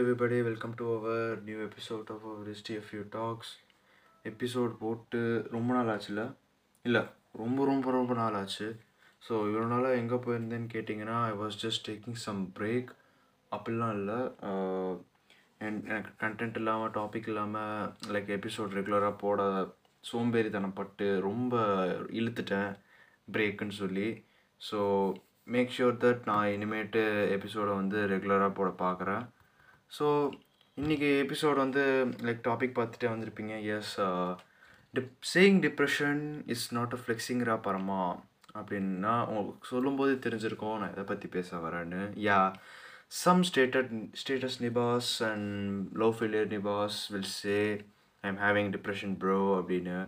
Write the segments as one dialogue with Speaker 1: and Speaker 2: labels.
Speaker 1: everybody, our new episode of our of our U talks episode போட்டு ரொம்ப நாள் ஆச்சுல இல்லை ரொம்ப ரொம்ப ரொம்ப நாள் ஆச்சு ஸோ இவ்வளோ நாளாக எங்கே போயிருந்தேன்னு கேட்டிங்கன்னா I was just taking some break அப்படிலாம் இல்லை. எனக்கு கண்டென்ட் இல்லாமல் டாபிக் இல்லாமல் லைக் எபிசோட் ரெகுலராக போட சோம்பேறித்தனப்பட்டு ரொம்ப இழுத்துட்டேன் பிரேக்குன்னு சொல்லி. ஸோ மேக் ஷுர் தட் நான் இனிமேட்டு எபிசோடை வந்து ரெகுலராக போட பார்க்குறேன் ஸோ இன்றைக்கி எபிசோட் வந்து லைக் டாபிக் பார்த்துட்டே வந்திருப்பீங்க. Yes tip saying depression is not a ஃப்ளெக்ஸிங்ரா பரமா அப்படின்னா உங்களுக்கு சொல்லும்போது தெரிஞ்சிருக்கோம். நான் எதை பற்றி பேச வரேன்னு. Yeah some stated status nibbas and love failure nibbas will say I am having depression bro அப்படின்னு.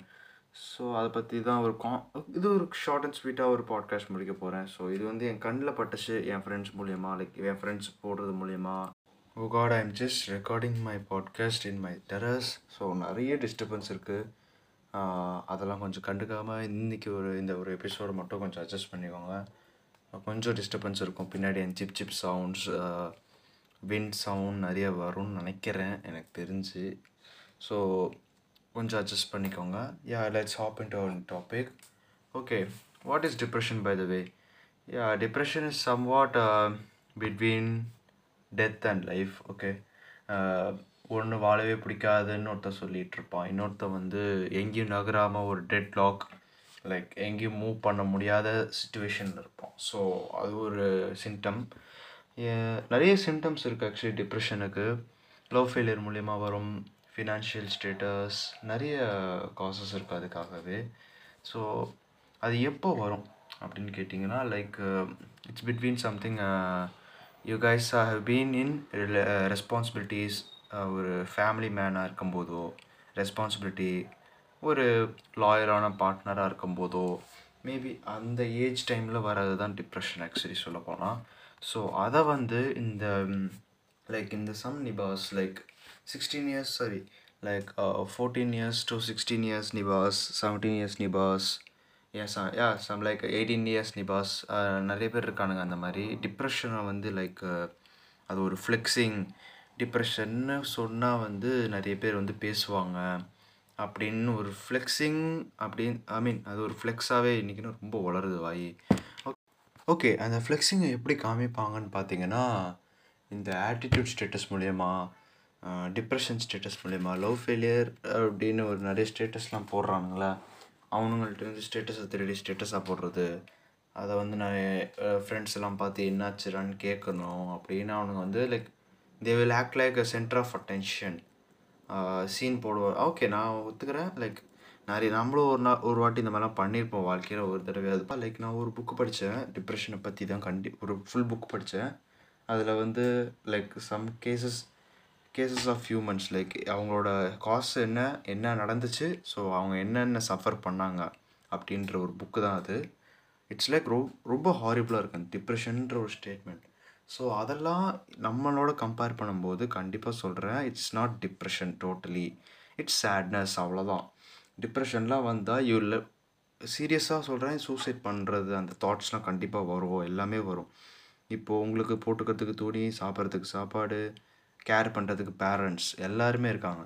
Speaker 1: ஸோ அதை பற்றி தான் ஒரு கா இது ஒரு ஷார்ட் அண்ட் ஸ்வீட்டாக ஒரு பாட்காஸ்ட் முடிக்க போகிறேன் ஸோ இது வந்து என் கண்ணில் பட்டுச்சு என் ஃப்ரெண்ட்ஸ் மூலியமாக லைக் என் ஃப்ரெண்ட்ஸ் போடுறது மூலியமாக ஓ God I am just recording my podcast in my terrace so நிறைய டிஸ்டர்பன்ஸ் இருக்குது அதெல்லாம் கொஞ்சம் கண்டுக்காமல் இன்றைக்கி ஒரு இந்த ஒரு எபிசோடு மட்டும் கொஞ்சம் அட்ஜஸ்ட் பண்ணிக்கோங்க. கொஞ்சம் டிஸ்டர்பன்ஸ் இருக்கும். பின்னாடி என் cheep cheep sounds wind sound நிறைய வரும்னு நினைக்கிறேன். எனக்கு தெரிஞ்சு. ஸோ கொஞ்சம் அட்ஜஸ்ட் பண்ணிக்கோங்க. Yeah let's hop into topic okay what is depression by the way yeah depression is somewhat between death and life okay ஒன்று வாழவே பிடிக்காதுன்னு ஒருத்தர் சொல்லிகிட்டு இருப்பான் இன்னொருத்தன் வந்து எங்கேயும் நகராமல் ஒரு டெட் லாக் லைக் எங்கேயும் மூவ் பண்ண முடியாத சுச்சுவேஷனில் இருப்பான். ஸோ அது ஒரு சிம்டம் நிறைய சிம்டம்ஸ் இருக்குது ஆக்சுவலி டிப்ரெஷனுக்கு லவ் ஃபெயிலியர் மூலயமா வரும். ஃபினான்ஷியல் ஸ்டேட்டஸ் நிறைய காசஸ் இருக்குது அதுக்காகவே. ஸோ அது எப்போ வரும் அப்படின்னு கேட்டிங்கன்னா like it's between something you guys have been in responsibilities ஒரு ஃபேமிலி மேனாக இருக்கும்போதோ ரெஸ்பான்சிபிலிட்டி ஒரு லாயரான பார்ட்னராக இருக்கும்போதோ மேபி அந்த ஏஜ் டைமில் வர்றது தான் டிப்ரெஷன் ஆக்சுவலி சொல்ல போனால் ஸோ அதை வந்து இந்த லைக் இந்த some nibbas like sixteen years sorry like fourteen years to sixteen years nibbas seventeen years nibbas yes yeah some like eighteen years nibbas நிறைய பேர் இருக்கானுங்க அந்த மாதிரி. டிப்ரெஷனை வந்து லைக் uh, அது ஒரு ஃப்ளெக்ஸிங் டிப்ரெஷன்னு சொன்னால் வந்து நிறைய பேர் வந்து பேசுவாங்க. அப்படின்னு ஒரு ஃப்ளெக்ஸிங் அப்படின்னு ஐ மீன் அது ஒரு ஃப்ளெக்ஸாகவே இன்றைக்கின்னு ரொம்ப வளருது வாய். ஓகே அந்த ஃப்ளெக்ஸிங்கை எப்படி காமிப்பாங்கன்னு பார்த்தீங்கன்னா இந்த ஆட்டிடியூட் ஸ்டேட்டஸ் மூலயமா டிப்ரெஷன் ஸ்டேட்டஸ் மூலயமா லவ் ஃபெயிலியர் அப்படின்னு ஒரு நிறைய ஸ்டேட்டஸ்லாம் போடுறானுங்களே. அவனுங்கள்ட்ட இருந்து ஸ்டேட்டஸை திருடி ஸ்டேட்டஸாக போடுறது. அதை வந்து நான் ஃப்ரெண்ட்ஸ் எல்லாம் பார்த்து என்னாச்சுடான்னு கேட்கணும் அப்படின்னு அவனுங்க வந்து like they will act like a centre of attention scene போடுவோம் ஓகே நான் ஒத்துக்கிறேன். லைக் நிறைய நம்மளும் ஒரு நாள் ஒரு வாட்டி இந்த மாதிரிலாம் பண்ணியிருப்போம் வாழ்க்கையில் ஒரு தடவை. அது லைக் நான் ஒரு புக்கு படித்தேன். டிப்ரெஷனை பற்றி தான் கண்டி ஒரு ஃபுல் புக் படித்தேன். அதில் வந்து like some cases cases of humans like அவங்களோட காசு என்ன என்ன நடந்துச்சு ஸோ அவங்க என்னென்ன சஃபர் பண்ணாங்க அப்படின்ற ஒரு புக்கு தான் அது. இட்ஸ் லைக் ரொ ரொம்ப ஹாரிபிளாக இருக்கு அந்த டிப்ரெஷன்ற ஒரு ஸ்டேட்மெண்ட் ஸோ அதெல்லாம் நம்மளோட கம்பேர் பண்ணும்போது கண்டிப்பாக சொல்கிறேன் it's not depression totally it's sadness அவ்வளோதான் டிப்ரெஷன்லாம் வந்தால் யூ இல்லை சீரியஸாக சொல்கிறேன் சூசைட் பண்ணுறது அந்த தாட்ஸ்லாம் கண்டிப்பாக வரும் எல்லாமே வரும். இப்போது உங்களுக்கு போட்டுக்கிறதுக்கு துணி சாப்பிட்றதுக்கு சாப்பாடு கேர் பண்ணுறதுக்கு பேரண்ட்ஸ் எல்லாருமே இருக்காங்க.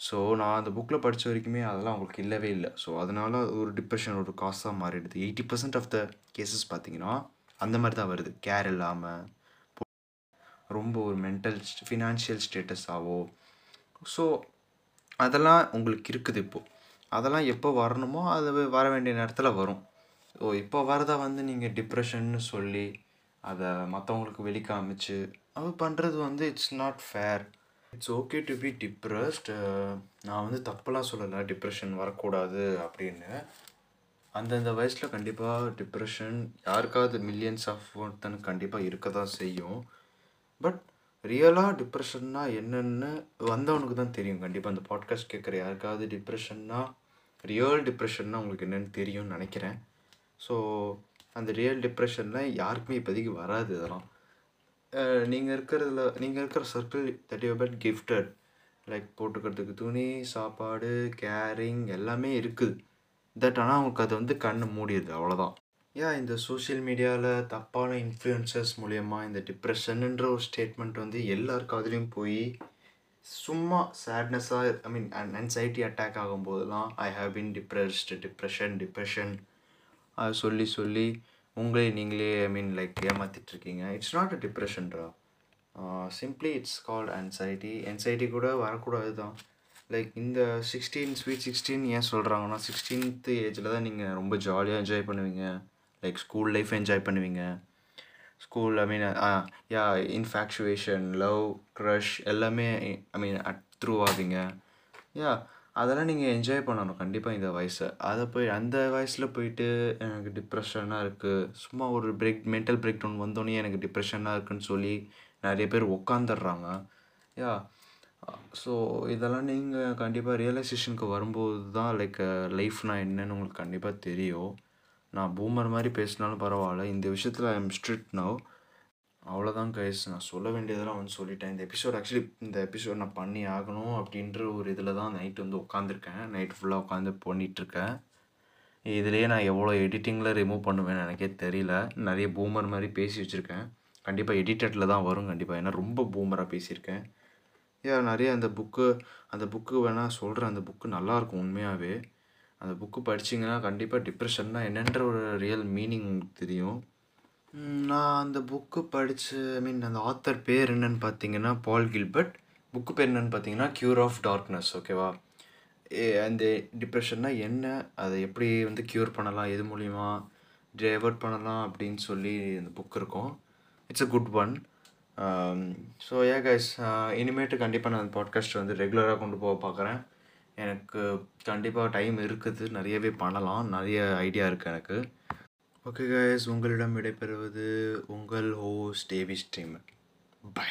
Speaker 1: ஸோ நான் அந்த புக்கில் படித்த வரைக்குமே அதெல்லாம் அவங்களுக்கு இல்லவே இல்லை. ஸோ அதனால் ஒரு டிப்ரெஷன் ஒரு காசாக மாறிடுது. Eighty percent of the cases பார்த்தீங்கன்னா அந்த மாதிரி தான் வருது. கேர் இல்லாமல் ரொம்ப ஒரு மென்டல் ஃபினான்ஷியல் ஸ்டேட்டஸாவோ ஸோ அதெல்லாம் உங்களுக்கு இருக்குது இப்போது அதெல்லாம் எப்போ வரணுமோ அது வர வேண்டிய நேரத்தில் வரும். ஸோ இப்போ வரதை வந்து நீங்கள் டிப்ரெஷன்னு சொல்லி அதை மற்றவங்களுக்கு வெளிக்காமிச்சு அது பண்ணுறது வந்து it's not fair it's okay to be depressed நான் வந்து தப்பெல்லாம் சொல்லலை. டிப்ரெஷன் வரக்கூடாது அப்படின்னு. அந்தந்த வயசில் கண்டிப்பாக டிப்ரெஷன் யாருக்காவது மில்லியன்ஸ் ஆஃப் ஒருத்தனுக்கு கண்டிப்பாக இருக்க தான் செய்யும் பட் ரியலாக டிப்ரெஷன்னா என்னென்னு வந்தவனுக்கு தான் தெரியும். கண்டிப்பாக அந்த பாட்காஸ்ட் கேட்குற யாருக்காவது டிப்ரெஷன்னா ரியல் டிப்ரெஷன்னா உங்களுக்கு என்னென்னு தெரியும்னு நினைக்கிறேன். ஸோ அந்த ரியல் டிப்ரெஷன்லாம் யாருக்குமே இப்போதைக்கு வராது இதெல்லாம். நீங்கள் இருக்கிறதுல நீங்கள் இருக்கிற circle that you but gifted like போட்டுக்கிறதுக்கு துணி சாப்பாடு கேரிங் எல்லாமே இருக்குது. தட் ஆனால் அவங்களுக்கு அது வந்து கண்ணு மூடிடுது அவ்வளோதான் ஏன் இந்த சோஷியல் மீடியாவில் தப்பான இன்ஃப்ளூயன்சஸ் மூலயமா இந்த டிப்ரெஷன்ன்ற ஒரு ஸ்டேட்மெண்ட் வந்து எல்லார் காதுலேயும் போய் சும்மா சேட்னஸாக I mean anxiety attack ஆகும்போதெல்லாம் I have been depressed depression depression அதை சொல்லி சொல்லி உங்களே நீங்களே ஐ மீன் லைக் ஏமாற்றிட்டுருக்கீங்க it's not a டிப்ரெஷன்ரா simply it's called anxiety anxiety. கூட வரக்கூடாது தான் லைக் இந்த சிக்ஸ்டீன் ஸ்வீட் சிக்ஸ்டீன் ஏன் சொல்கிறாங்கன்னா சிக்ஸ்டீன்த்து ஏஜில் தான் நீங்கள் ரொம்ப ஜாலியாக என்ஜாய் பண்ணுவீங்க. லைக் ஸ்கூல் லைஃப் என்ஜாய் பண்ணுவீங்க. School I mean yeah infatuation love crush எல்லாமே ஐ மீன் த்ரூ ஆவீங்க. யா அதெல்லாம் நீங்கள் என்ஜாய் பண்ணணும். கண்டிப்பாக இந்த வயசை அதை போய் அந்த வயசில் போயிட்டு எனக்கு டிப்ரெஷனாக இருக்குது சும்மா ஒரு பிரேக் மென்டல் பிரேக் டவுன் வந்தோடனே எனக்கு டிப்ரெஷனாக இருக்குன்னு சொல்லி நிறைய பேர் உக்காந்துடுறாங்க. யா. ஸோ இதெல்லாம் நீங்கள் கண்டிப்பாக ரியலைசேஷனுக்கு வரும்போது தான் லைக் லைஃப்னா என்னன்னு உங்களுக்கு கண்டிப்பாக தெரியும். நான் பூமர் மாதிரி பேசினாலும் பரவாயில்ல. இந்த விஷயத்தில் ஐ எம் ஸ்ட்ரிக்ட் நவ் அவ்வளோதான் கைஸ் நான் சொல்ல வேண்டியதெல்லாம் வந்து சொல்லிட்டேன். இந்த எபிசோட் ஆக்சுவலி இந்த எபிசோட் நான் பண்ணி ஆகணும் அப்படின்ற ஒரு இதில் தான் நைட் வந்து உட்காந்துருக்கேன் நைட் ஃபுல்லாக உட்காந்து பண்ணிகிட்ருக்கேன் இதுலேயே நான் எவ்வளோ எடிட்டிங்கில் ரிமூவ் பண்ணுவேன்னு எனக்கே தெரியல. நிறைய பூமர் மாதிரி பேசி வச்சுருக்கேன். கண்டிப்பாக எடிட்டடில் தான் வரும் கண்டிப்பாக ஏன்னா ரொம்ப பூமராக பேசியிருக்கேன். ஏன் நிறைய அந்த புக்கு அந்த புக்கு வேணால் சொல்கிறேன் அந்த புக்கு நல்லாயிருக்கும் உண்மையாகவே அந்த புக்கு படிச்சிங்கன்னா கண்டிப்பாக டிப்ரெஷன்னா என்னன்ற ஒரு ரியல் மீனிங் உங்களுக்கு தெரியும். நான் அந்த புக்கு படித்து ஐ மீன் அந்த ஆத்தர் பேர் என்னன்னு பார்த்தீங்கன்னா பால் கில்பர்ட் புக்கு பேர் என்னன்னு பார்த்தீங்கன்னா க்யூர் ஆஃப் டார்க்னஸ் ஓகேவா ஏ அந்த டிப்ரெஷன்னா என்ன? அதை எப்படி வந்து க்யூர் பண்ணலாம்? எது மூலிமா டைவர்ட் பண்ணலாம்? அப்படின்னு சொல்லி அந்த புக் இருக்கும். It's a good one so eh guys இனிமேட்டு கண்டிப்பாக நான் அந்த பாட்காஸ்ட் வந்து ரெகுலராக கொண்டு போக பார்க்குறேன் எனக்கு கண்டிப்பாக டைம் இருக்குது. நிறையவே பண்ணலாம். நிறைய ஐடியா இருக்குது எனக்கு. ஓகே கைஸ் உங்களிடம் விடைபெறுவது உங்கள் ஹோஸ்ட் ஏவி ஸ்ட்ரீமர் பை